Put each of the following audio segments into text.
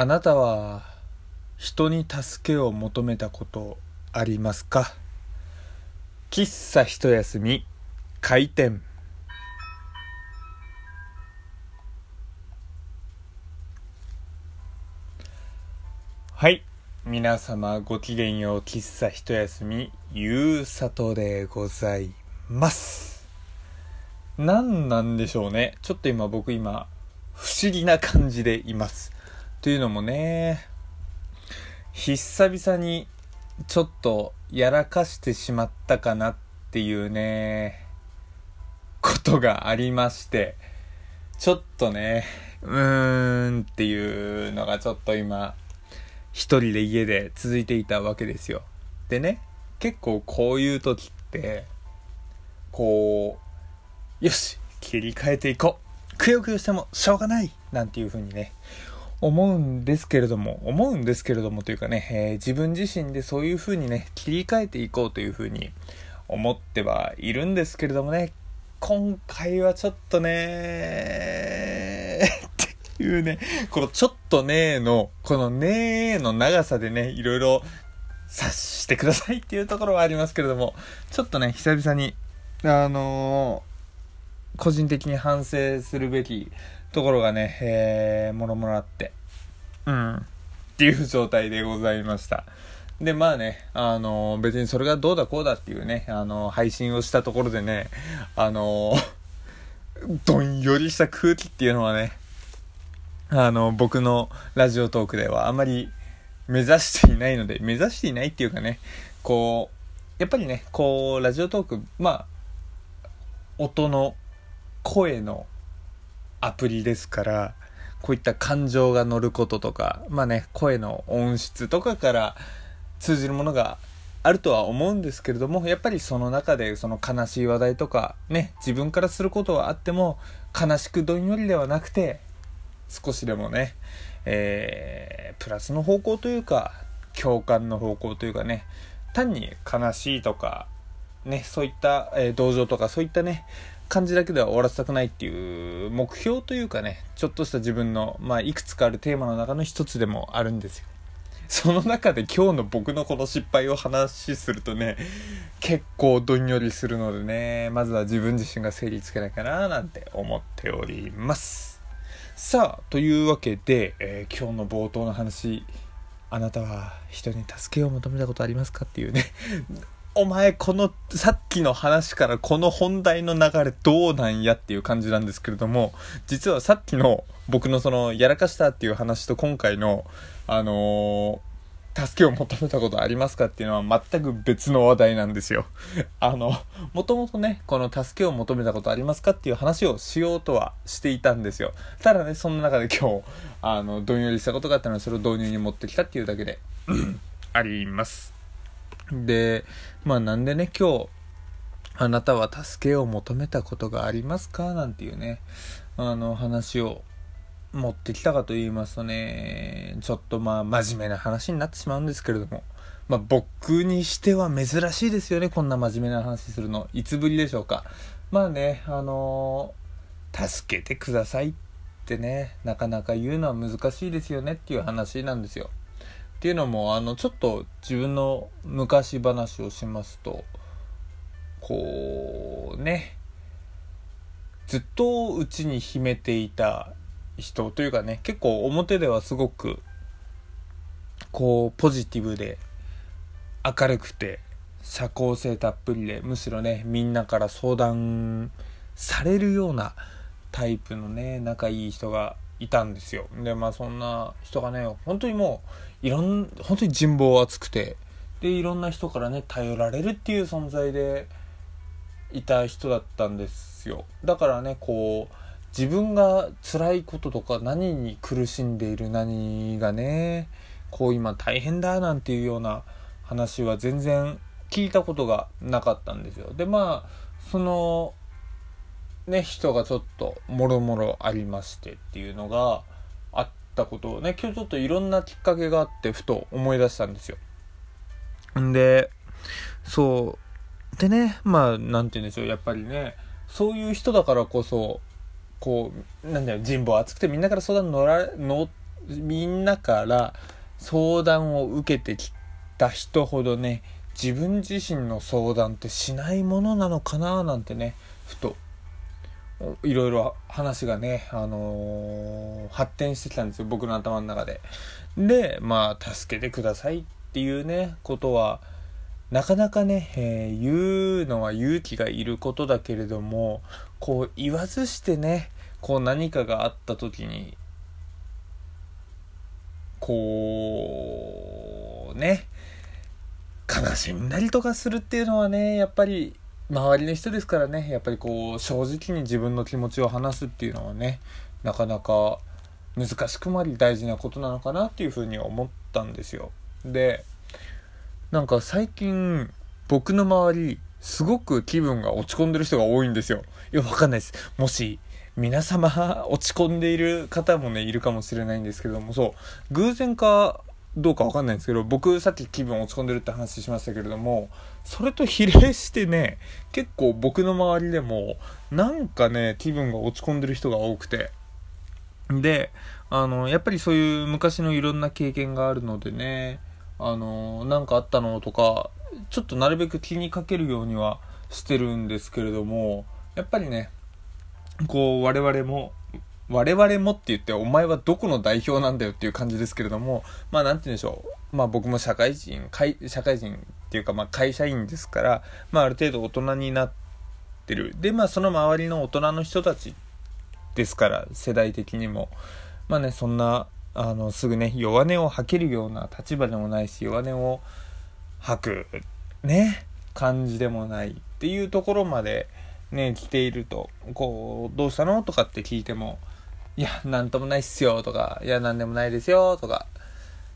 あなたは人に助けを求めたことありますか？喫茶一休み開店。はい。皆様ごきげんよう喫茶一休みゆうさとでございます。何なんでしょうね。ちょっと今僕今不思議な感じでいます。というのもね久々にちょっとやらかしてしまったかなっていうねことがありましてちょっとねうーんっていうのがちょっと今一人で家で続いていたわけですよ。でね結構こういう時ってこうよし切り替えていこう。くよくよしてもしょうがないなんていう風にね思うんですけれども、思うんですけれどもというかね、えー、自分自身でそういう風にね、切り替えていこうという風に思ってはいるんですけれどもね、今回はちょっとね っていうね、このちょっとねの、このねの長さでね、いろいろ察してくださいっていうところはありますけれども、ちょっとね、久々に、あのー、個人的に反省するべきところがね、えー、もろもろあって、うん、っていう状態でございました。で、まあね、あのー、別にそれがどうだこうだっていうね、あのー、配信をしたところでね、あのー、どんよりした空気っていうのはね、あの、僕のラジオトークではあまり目指していないので、目指していないっていうかね、こう、やっぱりね、こう、ラジオトーク、まあ、音の、声のアプリですから、こういった感情が乗ることとか、まあね、声の音質とかから通じるものがあるとは思うんですけれども、やっぱりその中でその悲しい話題とか、ね、自分からすることはあっても、悲しくどんよりではなくて、少しでもね、えー、プラスの方向というか、共感の方向というかね、単に悲しいとか、ね、そういった、えー、同情とかそういったね、感じだけでは終わらせたくないっていう目標というかね、ちょっとした自分の、まあ、いくつかあるテーマの中の一つでもあるんですよ。その中で今日の僕のこの失敗を話するとね、結構どんよりするのでね、まずは自分自身が整理つけないかななんて思っております。さあ、というわけで、えー、今日の冒頭の話、あなたは人に助けを求めたことありますかっていうねお前このさっきの話からこの本題の流れどうなんやっていう感じなんですけれども、実はさっきの僕のそのやらかしたっていう話と今回の、あのー、助けを求めたことありますかっていうのは全く別の話題なんですよ。あの、もともとね、この助けを求めたことありますかっていう話をしようとはしていたんですよ。ただね、そんな中で今日、あの、どんよりしたことがあったので、それを導入に持ってきたっていうだけであります。で、まあなんでね、今日、あなたは助けを求めたことがありますか？なんていうね、あの話を持ってきたかと言いますとね、ちょっとまあ真面目な話になってしまうんですけれども、まあ僕にしては珍しいですよね、こんな真面目な話するの。いつぶりでしょうか？まあね、あのー、助けてくださいってね、なかなか言うのは難しいですよねっていう話なんですよ。っていうのもあのちょっと自分の昔話をしますとこうねずっとうちに秘めていた人というかね結構表ではすごくこうポジティブで明るくて社交性たっぷりでむしろねみんなから相談されるようなタイプのね仲いい人がいたんですよ。でまあそんな人がね本当にもういろん本当に人望厚くて。でいろんな人からね頼られるっていう存在でいた人だったんですよ。だからねこう自分が辛いこととか何に苦しんでいる何がねこう今大変だなんていうような話は全然聞いたことがなかったんですよ。でまあそのね、人がちょっともろもろありましてっていうのがったことをね、今日ちょっといろんなきっかけがあってふと思い出したんですよ。んで、そう。でね、まあ、なんて言うんでしょう、やっぱりね、そういう人だからこそ、こう、なんだよ、人望厚くてみんなから相談乗ら乗みんなから相談を受けてきた人ほどね自分自身の相談ってしないものなのかななんてねふといろいろ話がね、あのー、発展してきたんですよ僕の頭の中で。でまあ助けてくださいっていうねことはなかなかね、えー、言うのは勇気がいることだけれどもこう言わずしてねこう何かがあった時にこうね悲しんだりとかするっていうのはねやっぱり周りの人ですからねやっぱりこう正直に自分の気持ちを話すっていうのはねなかなか難しくもあり大事なことなのかなっていうふうに思ったんですよ。でなんか最近僕の周りすごく気分が落ち込んでる人が多いんですよ。いやわかんないです。もし皆様落ち込んでいる方もねいるかもしれないんですけどもそう。偶然かどうかわかんないんですけど僕さっき気分落ち込んでるって話しましたけれどもそれと比例してね結構僕の周りでもなんかね気分が落ち込んでる人が多くて。であのやっぱりそういう昔のいろんな経験があるのでねあの何かあったのとかちょっとなるべく気にかけるようにはしてるんですけれどもやっぱりねこう我々も我々もって言ってお前はどこの代表なんだよっていう感じですけれどもまあ何て言うんでしょう。まあ僕も社会人社会人っていうかまあ会社員ですからまあある程度大人になってる。でまあその周りの大人の人たちですから世代的にも。まあねそんなあのすぐね弱音を吐けるような立場でもないし弱音を吐くね感じでもないっていうところまでね来ていると。こうどうしたの？とかって聞いてもいや、なんともないっすよとか、いや、なんでもないですよとか、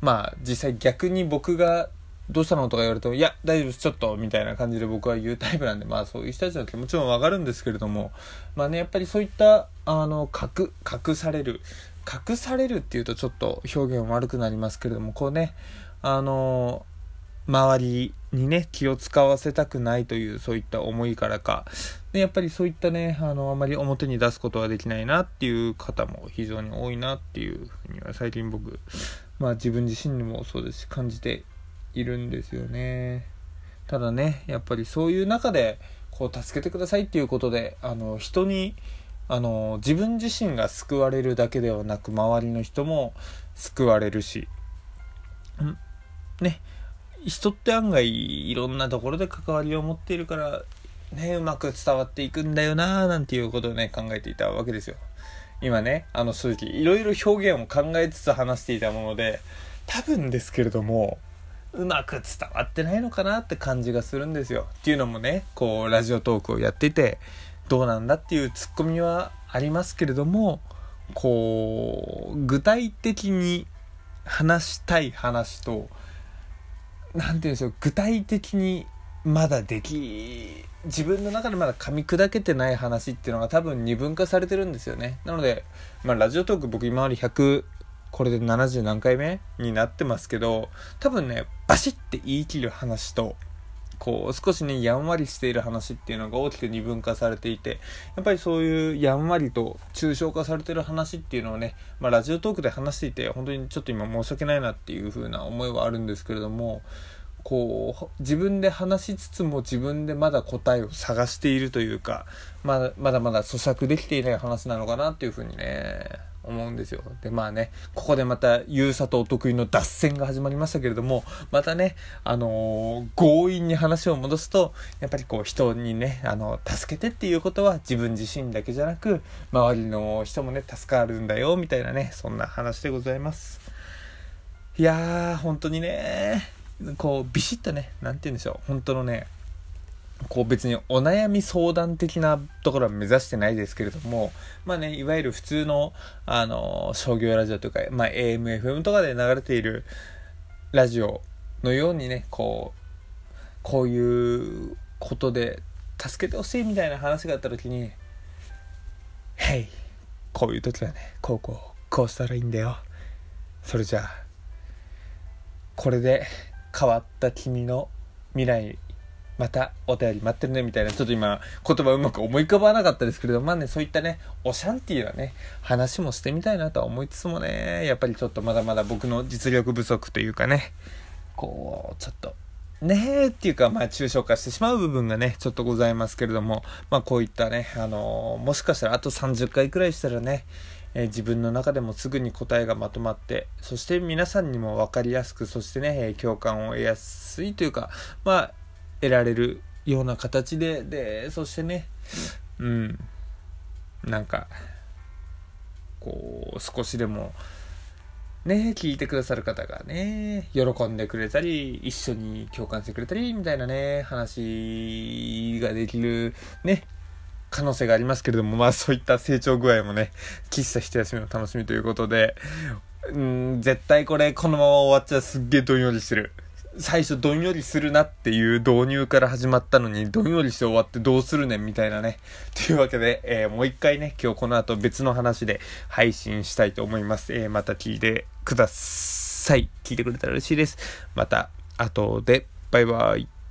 まあ、実際逆に僕がどうしたのとか言われても、いや、大丈夫です、ちょっと、みたいな感じで僕は言うタイプなんで、まあそういう人たちの気持ちもわかるんですけれども、まあね、やっぱりそういった、あの、隠、隠される、隠されるっていうとちょっと表現悪くなりますけれども、こうね、あの、周りにね、気を使わせたくないという、そういった思いからか、で、やっぱりそういったね、あの、あまり表に出すことはできないなっていう方も非常に多いなっていうふうには最近僕、まあ自分自身にもそうですし感じているんですよね。ただね、やっぱりそういう中で、こう、助けてくださいっていうことで、あの、人に、あの、自分自身が救われるだけではなく、周りの人も救われるし、んね、人って案外いろんなところで関わりを持っているからねうまく伝わっていくんだよなーなんていうことをね考えていたわけですよ。今ねあの正直いろいろ表現を考えつつ話していたもので多分ですけれどもうまく伝わってないのかなって感じがするんですよ。っていうのもねこうラジオトークをやっていてどうなんだっていうツッコミはありますけれどもこう具体的に話したい話と何て言うんでしょう具体的にまだでき自分の中でまだ噛み砕けてない話っていうのが多分二分化されてるんですよね。なので、まあ、ラジオトーク僕今まで100これで70何回目になってますけど多分ねバシッて言い切る話とこう少しねやんわりしている話っていうのが大きく二分化されていてやっぱりそういうやんわりと抽象化されてる話っていうのをね、まあ、ラジオトークで話していて本当にちょっと今申し訳ないなっていう風な思いはあるんですけれどもこう自分で話しつつも自分でまだ答えを探しているというかまだまだまだ咀嚼できていない話なのかなっていうふうにね思うんですよ。で、まあね、ここでまた、ゆうさとお得意の脱線が始まりましたけれども、またね、あのー、強引に話を戻すと、やっぱりこう、人にね、あの、助けてっていうことは自分自身だけじゃなく、周りの人もね、助かるんだよ、みたいなね、そんな話でございます。いやー、本当にね、こう、ビシッとね、なんて言うんでしょう、本当のね、こう別にお悩み相談的なところは目指してないですけれども、まあね、いわゆる普通の、あの、商業ラジオとか、まあ AM、FM とかで流れているラジオのようにね、こう、こういうことで助けてほしいみたいな話があった時に、へい、こういう時はね、こうこう、こうしたらいいんだよ。それじゃあ、これで変わった君の未来またお便り待ってるねみたいな、ちょっと今言葉うまく思い浮かばなかったですけれども、まあね、そういったね、おシャンティーなね、話もしてみたいなとは思いつつもね、やっぱりちょっとまだまだ僕の実力不足というかね、こう、ちょっと、ねえっていうか、まあ、抽象化してしまう部分がね、ちょっとございますけれども、まあ、こういったね、あのー、もしかしたらあと30回くらいしたらね、えー、自分の中でもすぐに答えがまとまって、そして皆さんにも分かりやすく、そしてね、え共感を得やすいというか、まあ、得られるような形で、で、そしてね、うん、なんか、こう、少しでも、ね、聞いてくださる方がね、喜んでくれたり、一緒に共感してくれたり、みたいなね、話ができる、ね、可能性がありますけれども、まあそういった成長具合もね、喫茶一休みの楽しみということで、うん、絶対これこのまま終わっちゃすっげえどんよりしてる。最初どんよりするなっていう導入から始まったのに、どんよりして終わってどうするねんみたいなね。というわけで、えー、もう一回ね、今日この後別の話で配信したいと思います。えー、また聞いてください。聞いてくれたら嬉しいです。また後で、バイバイ。